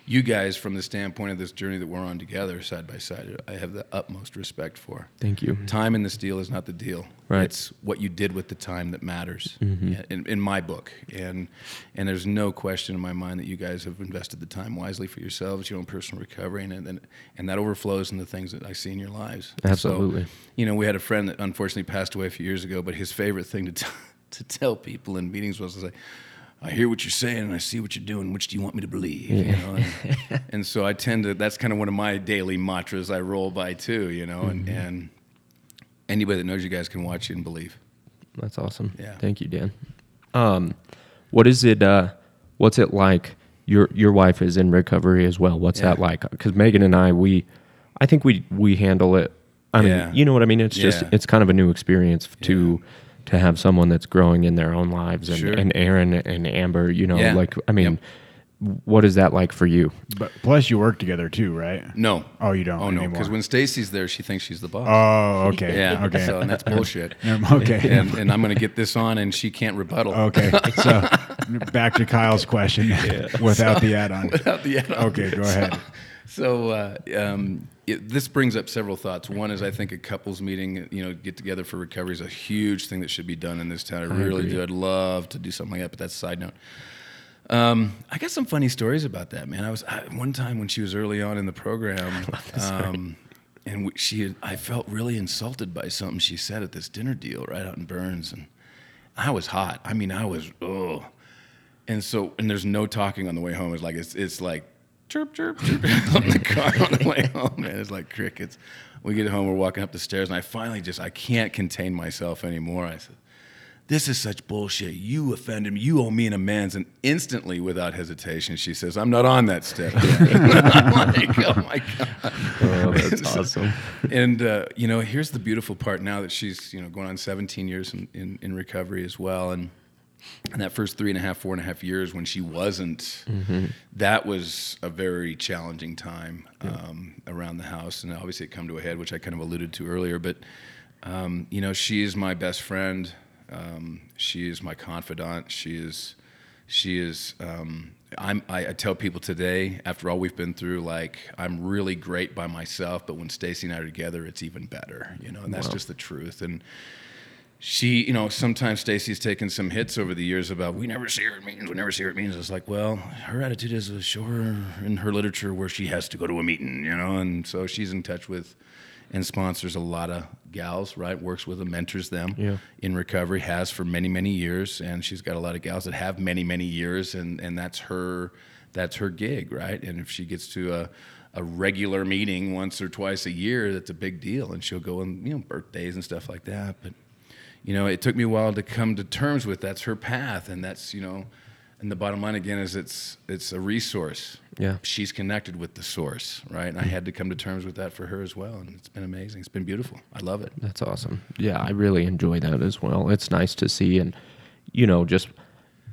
you guys from the standpoint of this journey that we're on together, side by side, I have the utmost respect for. thank you. Time in this deal is not the deal. Right. It's what you did with the time that matters Mm-hmm. yeah, in, in my book. And and there's no question in my mind that you guys have invested the time wisely for yourselves, your own personal recovery, and and, and that overflows in the things that I see in your lives. Absolutely. So, you know, we had a friend that unfortunately passed away a few years ago, but his favorite thing to, t- [LAUGHS] to tell people in meetings was to say, I hear what you're saying and I see what you're doing. Which do you want me to believe? You know? and, [LAUGHS] and so I tend to, that's kind of one of my daily mantras I roll by too, you know, and, and anybody that knows you guys can watch and believe. That's awesome. Yeah. Thank you, Dan. Um, what is it? Uh, what's it like? Your your wife is in recovery as well. What's that like? Because Megan and I, we, I think we we handle it. I mean, Yeah. you know what I mean. It's just it's kind of a new experience to to have someone that's growing in their own lives, and, Sure. and Aaron and Amber. You know, Yeah. like I mean. Yep. what is that like for you? But plus, you work together too, right? No. Oh, you don't Oh no, because when Stacy's there, she thinks she's the boss. Oh, okay. yeah. [LAUGHS] Okay. So and that's [LAUGHS] bullshit. okay. [LAUGHS] and, and I'm going to get this on, and she can't rebuttal. Okay. So back to Kyle's question without the add-on. Without the add-on. Okay, go ahead. So uh, um, it, this brings up several thoughts. One is I think a couples meeting, you know, get together for recovery is a huge thing that should be done in this town. I really agree. do. I'd love to do something like that, but that's a side note. Um, I got some funny stories about that, man. I was I, one time when she was early on in the program, [LAUGHS] um, and we, she, had, I felt really insulted by something she said at this dinner deal right out in Burns, and I was hot. I mean, I was oh, and so and there's no talking on the way home. It's like it's it's like chirp chirp chirp [LAUGHS] on the car on the way home, man. It's like crickets. We get home, we're walking up the stairs, and I finally just I can't contain myself anymore. I said, "This is such bullshit. You offended me. You owe me an amends." And instantly, without hesitation, she says, "I'm not on that step." yet." [LAUGHS] I'm like, oh my god. Oh, that's [LAUGHS] awesome. And uh, you know, here's the beautiful part. Now that she's you know going on 17 years in, in, in recovery as well, and and that first three and a half, four and a half years when she wasn't, that was a very challenging time um, around the house. And obviously, it come to a head, which I kind of alluded to earlier. But um, you know, she is my best friend. Um, she is my confidant. She is, she is. Um, I'm. I, I tell people today, after all we've been through, like I'm really great by myself, but when Stacy and I are together, it's even better. You know, and that's just the truth. And she, you know, sometimes Stacy's taken some hits over the years about we never see her at meetings, we never see her at meetings. It's like, well, her attitude is show in her literature where she has to go to a meeting, you know, and so she's in touch with and sponsors a lot of gals, right? Works with them, mentors them Yeah. in recovery, has for many, many years, and she's got a lot of gals that have many, many years, and and that's her that's her gig, right? And if she gets to a a regular meeting once or twice a year, that's a big deal, and she'll go on you know birthdays and stuff like that, but you know, it took me a while to come to terms with that's her path, and that's you know, and the bottom line again is it's it's a resource. Yeah. she's connected with the source, right? And I had to come to terms with that for her as well, and it's been amazing. It's been beautiful. I love it. That's awesome. Yeah, I really enjoy that as well. It's nice to see, and you know, just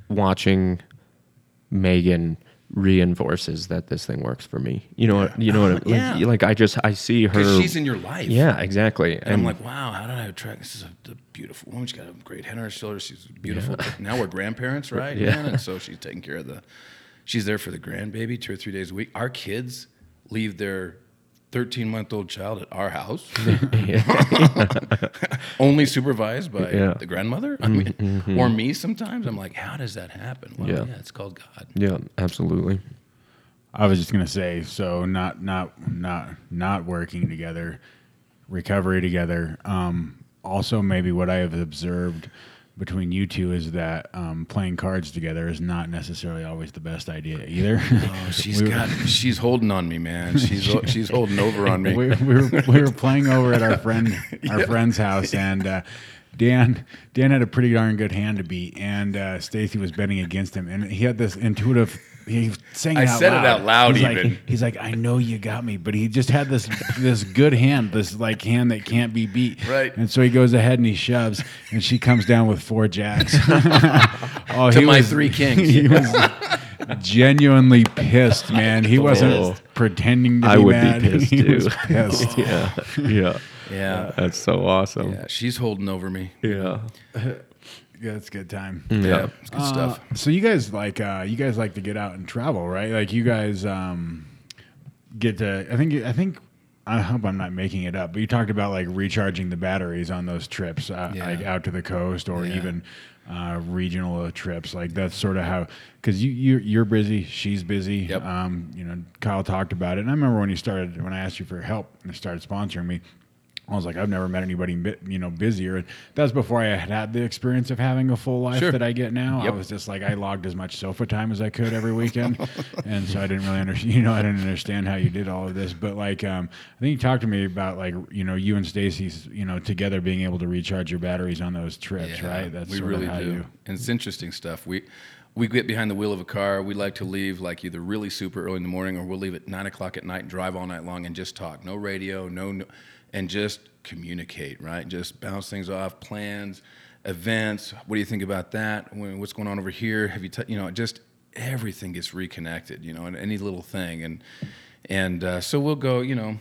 watching Megan reinforces that this thing works for me. You know, what you know what? Like, Yeah. like I just I see her. She's in your life. yeah, exactly. And I'm like, wow, how did I attract? This is a, a beautiful woman. She's got a great head on her shoulders. She's beautiful. But [LAUGHS] now we're grandparents, right? Yeah. man? And so [LAUGHS] she's taking care of the. She's there for the grandbaby two or three days a week. Our kids leave their 13 month old child at our house, [LAUGHS] [LAUGHS] only supervised by Yeah. Mm-hmm, the grandmother. I mean, or me. Sometimes I'm like, how does that happen? Well, Yeah. yeah, it's called God. yeah, absolutely. I was just gonna say, so not not not not working together, recovery together. Um, also, maybe what I have observed between you two is that um, playing cards together is not necessarily always the best idea either. [LAUGHS] Oh, [LAUGHS] she's got. She's holding on me, man. [LAUGHS] She's she's holding over on me. we, we, were, we were playing over at our friend our friend's house and uh, Dan Dan had a pretty darn good hand to beat and uh, Stacy was betting against him and he had this intuitive he sang it I out said it loud. out loud he's even. Like, he's like I know you got me but he just had this this good hand this like hand that can't be beat Right. and so he goes ahead and he shoves and she comes down with four jacks [LAUGHS] [LAUGHS] oh To he my was- three kings. [LAUGHS] he was genuinely pissed man he oh. wasn't Oh. pretending to I be would be mad pissed he too. was pissed yeah, yeah, Yeah. That's so awesome. Yeah, she's holding over me. Yeah, Yeah, it's a good time. Yeah, it's good Uh, stuff. So you guys like uh, you guys like to get out and travel, right? Like you guys um, get to. I think I think I hope I'm not making it up, but you talked about like recharging the batteries on those trips, uh, Yeah. like out to the coast or Yeah. even uh, regional trips. Like that's sort of how because you you're, you're busy, she's busy. Yep. Um, you know, Kyle talked about it, and I remember when you started when I asked you for help and started sponsoring me. I was like, I've never met anybody, you know, busier. And that's before I had had the experience of having a full life Sure. that I get now. Yep. I was just like, I logged as much sofa time as I could every [LAUGHS] weekend, and so I didn't really understand. You know, I didn't understand how you did all of this. But like, um, I think you talked to me about like, you know, you and Stacy's, you know, together being able to recharge your batteries on those trips, Yeah, right? That's we really do, you. and it's interesting stuff. We we get behind the wheel of a car. We like to leave like either really super early in the morning, or we'll leave at nine o'clock at night and drive all night long and just talk. No radio, no, no and just communicate. Right, just bounce things off, plans, events. What do you think about that? What's going on over here? Have you, t- you know, just everything gets reconnected, you know, and any little thing. And and uh, so we'll go, you know,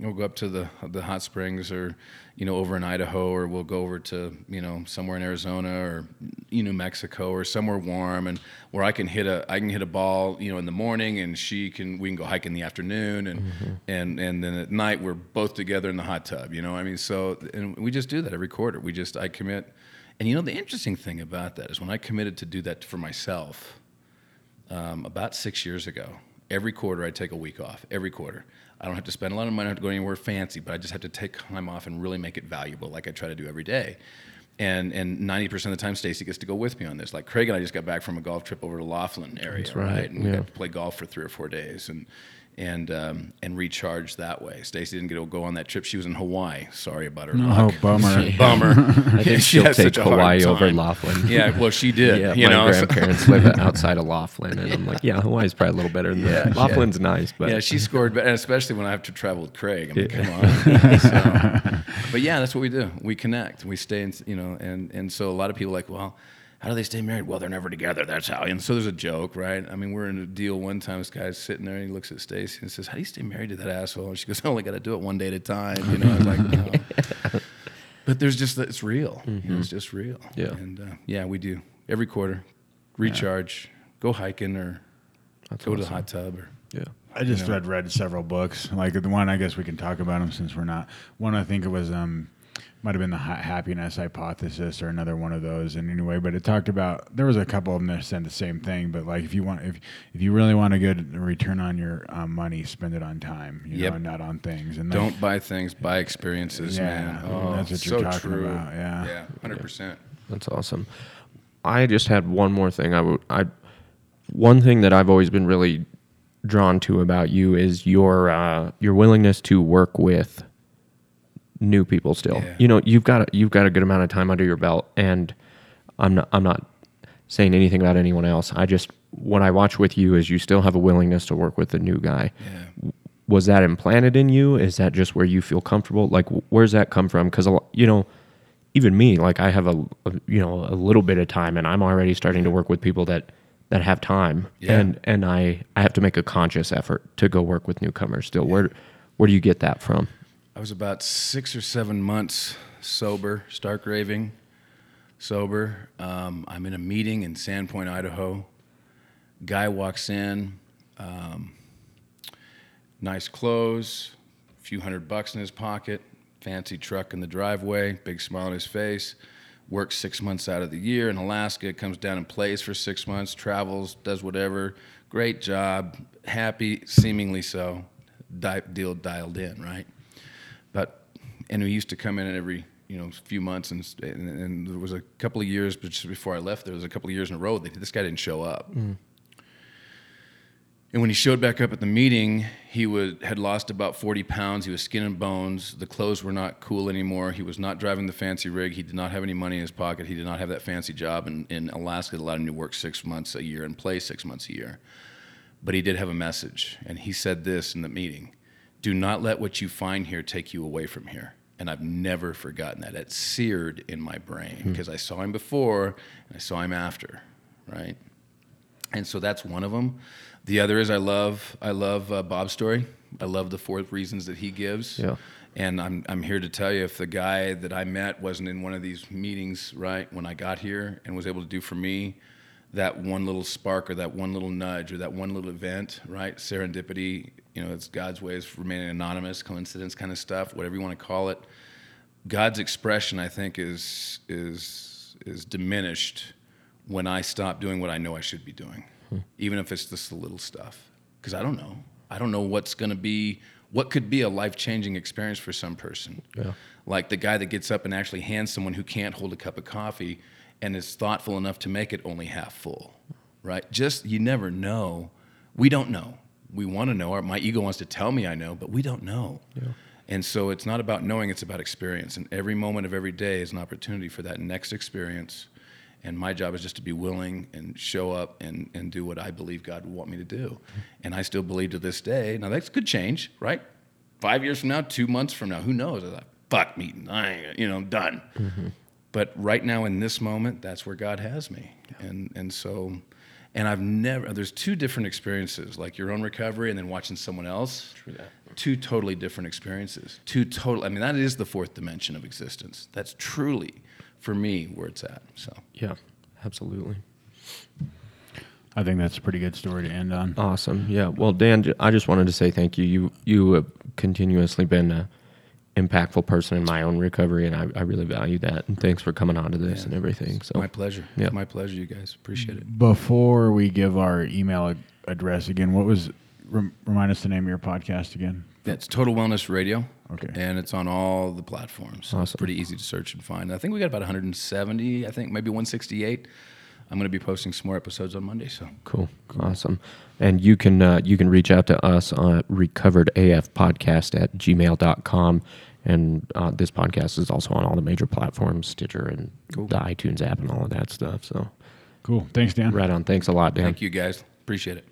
we'll go up to the the hot springs or you know over in Idaho or we'll go over to you know somewhere in Arizona or you know Mexico or somewhere warm and where I can hit a I can hit a ball you know in the morning and she can we can go hike in the afternoon and Mm-hmm. and and then at night we're both together in the hot tub you know I mean so and we just do that every quarter we just I commit and you know the interesting thing about that is when I committed to do that for myself um, about six years ago. Every quarter, I take a week off. Every quarter, I don't have to spend a lot of money. I don't have to go anywhere fancy, but I just have to take time off and really make it valuable, like I try to do every day. And and ninety percent of the time, Stacy gets to go with me on this. Like Craig and I just got back from a golf trip over to Laughlin area, That's right, And we yeah. got to play golf for three or four days and and um, and recharge that way. Stacy didn't get to go on that trip. She was in Hawaii. Sorry about her. Oh, bummer. [LAUGHS] Bummer. [LAUGHS] I think She she'll had take Hawaii over. Laughlin. [LAUGHS] Yeah, well, she did. Yeah, you my know, grandparents live outside of Laughlin, and I'm like, yeah, Hawaii's probably a little better than Yeah, that. Laughlin's nice, but yeah, she scored, but especially when I have to travel with Craig. I mean, come on. So- but yeah, that's what we do. We connect. We stay in, you know, and and so a lot of people are like, well, how do they stay married? Well, they're never together. That's how. And so there's a joke, right? I mean, we're in a deal one time. This guy's sitting there and he looks at Stacy and says, "How do you stay married to that asshole?" And she goes, [LAUGHS] "I only got to do it one day at a time." You know, I was like, no. [LAUGHS] But there's just it's real. You know, it's just real. Yeah. And uh, yeah, we do every quarter. Recharge, go hiking, or That's go to the hot tub, or yeah. I just read read several books. Like the one, I guess we can talk about them since we're not. One I think it was um, might have been the ha- happiness hypothesis or another one of those. in any way but it talked about there was a couple of them that said the same thing. But like if you want, if if you really want a good return on your um, money, spend it on time, you Yep. know, and not on things. And Don't buy things, buy experiences, Yeah, man. Oh, that's what you're talking true. about, yeah. yeah, hundred percent. That's awesome. I just had one more thing. I would. I one thing that I've always been really drawn to about you is your uh, your willingness to work with new people. Still, Yeah. you know, you've got a, you've got a good amount of time under your belt, and I'm not I'm not saying anything about anyone else. I just what I watch with you is you still have a willingness to work with the new guy. Yeah. Was that implanted in you? Is that just where you feel comfortable? Like, wh- where's that come from? Because you know, even me, like I have a, a you know a little bit of time, and I'm already starting to work with people that that have time, Yeah. and and I I have to make a conscious effort to go work with newcomers. Still, where where do you get that from? I was about six or seven months sober, stark raving, sober. Um, I'm in a meeting in Sandpoint, Idaho. Guy walks in, um, nice clothes, a few hundred bucks in his pocket, fancy truck in the driveway, big smile on his face. Works six months out of the year in Alaska, comes down and plays for six months, travels, does whatever. Great job, happy, seemingly so. Di- deal dialed in, right? But and we used to come in every you know few months, and, and, and there was a couple of years, but just before I left, there was a couple of years in a row that this guy didn't show up. Mm. And when he showed back up at the meeting, he would, had lost about 40 pounds. He was skin and bones. The clothes were not cool anymore. He was not driving the fancy rig. He did not have any money in his pocket. He did not have that fancy job in, in Alaska that allowed him to work six months a year and play six months a year. But he did have a message. And he said this in the meeting Do not let what you find here take you away from here. And I've never forgotten that. It's seared in my brain because I saw him before and I saw him after, right? and so that's one of them. The other is I love I love uh, Bob's story. I love the four reasons that he gives. Yeah. And I'm I'm here to tell you if the guy that I met wasn't in one of these meetings right when I got here and was able to do for me that one little spark or that one little nudge or that one little event, right? Serendipity, you know, it's God's way of remaining anonymous, coincidence kind of stuff, whatever you want to call it. God's expression, I think, is is is diminished when I stop doing what I know I should be doing, hmm. even if it's just the little stuff. Because I don't know. I don't know what's going to be, what could be a life changing experience for some person. Yeah. Like the guy that gets up and actually hands someone who can't hold a cup of coffee and is thoughtful enough to make it only half full, right? Just, you never know. We don't know. We want to know. Or my ego wants to tell me I know, but we don't know. And so it's not about knowing, it's about experience. And every moment of every day is an opportunity for that next experience. And my job is just to be willing and show up and, and do what I believe God would want me to do. And I still believe to this day, now that could change, right? Five years from now, two months from now, who knows? I'm like, fuck meeting, I ain't, you know, I'm done. Mm-hmm. But right now in this moment, that's where God has me. And, and so, And I've never, there's two different experiences, like your own recovery and then watching someone else. True that. Two totally different experiences. Two total, I mean, that is the fourth dimension of existence. That's truly, for me, where it's at. So, Yeah, absolutely. I think that's a pretty good story to end on. Awesome. Yeah. Well, Dan, I just wanted to say thank you. You you have continuously been a impactful person in my own recovery, and I, I really value that. And thanks for coming on to this and everything. So my pleasure. Yeah. My pleasure, you guys. Appreciate it. Before we give our email address again, what was rem, remind us the name of your podcast again? Yeah, it's Total Wellness Radio. Okay. And it's on all the platforms. So It's Awesome. pretty easy to search and find. I think we got about 170, I think maybe 168. I'm going to be posting some more episodes on Monday. So, cool. Awesome. And you can uh, you can reach out to us on recoveredafpodcast at gmail.com. And uh, this podcast is also on all the major platforms, Stitcher and the iTunes app and all of that stuff. So Cool. Thanks, Dan. right on. Thanks a lot, Dan. thank you guys. Appreciate it.